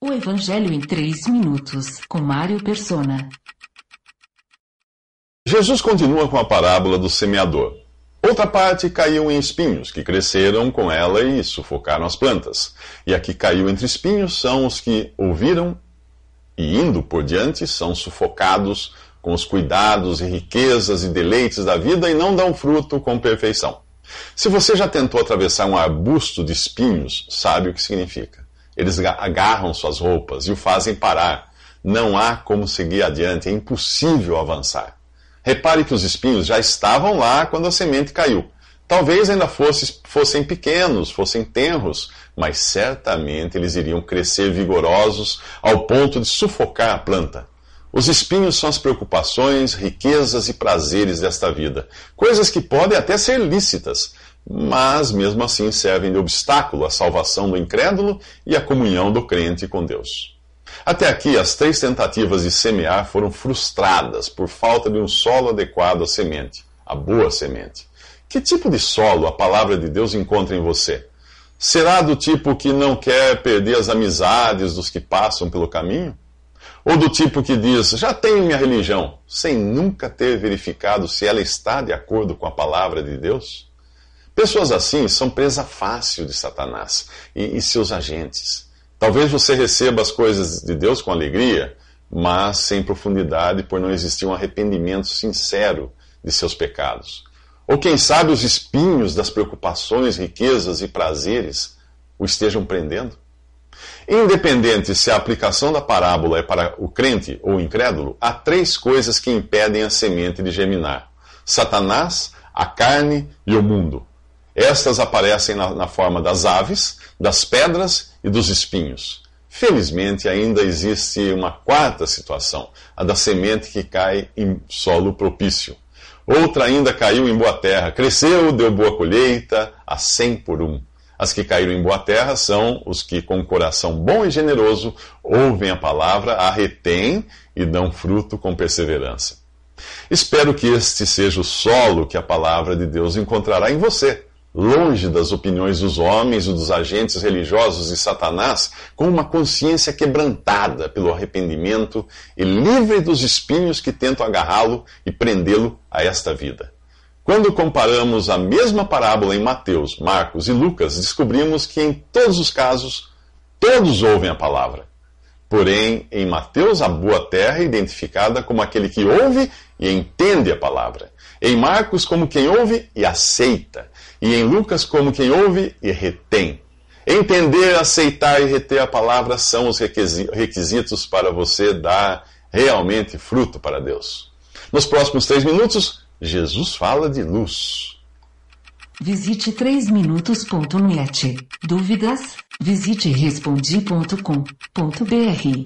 O Evangelho em 3 minutos, com Mário Persona. Jesus continua com a parábola do semeador. Outra parte caiu em espinhos, que cresceram com ela e sufocaram as plantas. E a que caiu entre espinhos são os que ouviram e, indo por diante, são sufocados com os cuidados e riquezas e deleites da vida e não dão fruto com perfeição. Se você já tentou atravessar um arbusto de espinhos, sabe o que significa. Eles agarram suas roupas e o fazem parar. Não há como seguir adiante, é impossível avançar. Repare que os espinhos já estavam lá quando a semente caiu. Talvez ainda fosse, fossem pequenos, fossem tenros, mas certamente eles iriam crescer vigorosos ao ponto de sufocar a planta. Os espinhos são as preocupações, riquezas e prazeres desta vida, coisas que podem até ser lícitas, mas mesmo assim servem de obstáculo à salvação do incrédulo e à comunhão do crente com Deus. Até aqui, as três tentativas de semear foram frustradas por falta de um solo adequado à semente, a boa semente. Que tipo de solo a palavra de Deus encontra em você? Será do tipo que não quer perder as amizades dos que passam pelo caminho? Ou do tipo que diz, já tenho minha religião, sem nunca ter verificado se ela está de acordo com a palavra de Deus? Pessoas assim são presa fácil de Satanás e, e seus agentes. Talvez você receba as coisas de Deus com alegria, mas sem profundidade por não existir um arrependimento sincero de seus pecados. Ou quem sabe os espinhos das preocupações, riquezas e prazeres o estejam prendendo? Independente se a aplicação da parábola é para o crente ou o incrédulo, há três coisas que impedem a semente de germinar: Satanás, a carne e o mundo. Estas aparecem na, na forma das aves, das pedras e dos espinhos. Felizmente, ainda existe uma quarta situação, a da semente que cai em solo propício. Outra ainda caiu em boa terra, cresceu, deu boa colheita, a cem por um. As que caíram em boa terra são os que, com coração bom e generoso, ouvem a palavra, a retêm e dão fruto com perseverança. Espero que este seja o solo que a palavra de Deus encontrará em você longe das opiniões dos homens e dos agentes religiosos de Satanás, com uma consciência quebrantada pelo arrependimento e livre dos espinhos que tentam agarrá-lo e prendê-lo a esta vida. Quando comparamos a mesma parábola em Mateus, Marcos e Lucas, descobrimos que em todos os casos, todos ouvem a palavra. Porém, em Mateus, a boa terra é identificada como aquele que ouve e entende a palavra. Em Marcos, como quem ouve e aceita e em Lucas, como quem ouve e retém. Entender, aceitar e reter a palavra são os requisitos para você dar realmente fruto para Deus. Nos próximos três minutos, Jesus fala de luz. Visite 3minutos.net. Dúvidas? Visite respondi.com.br.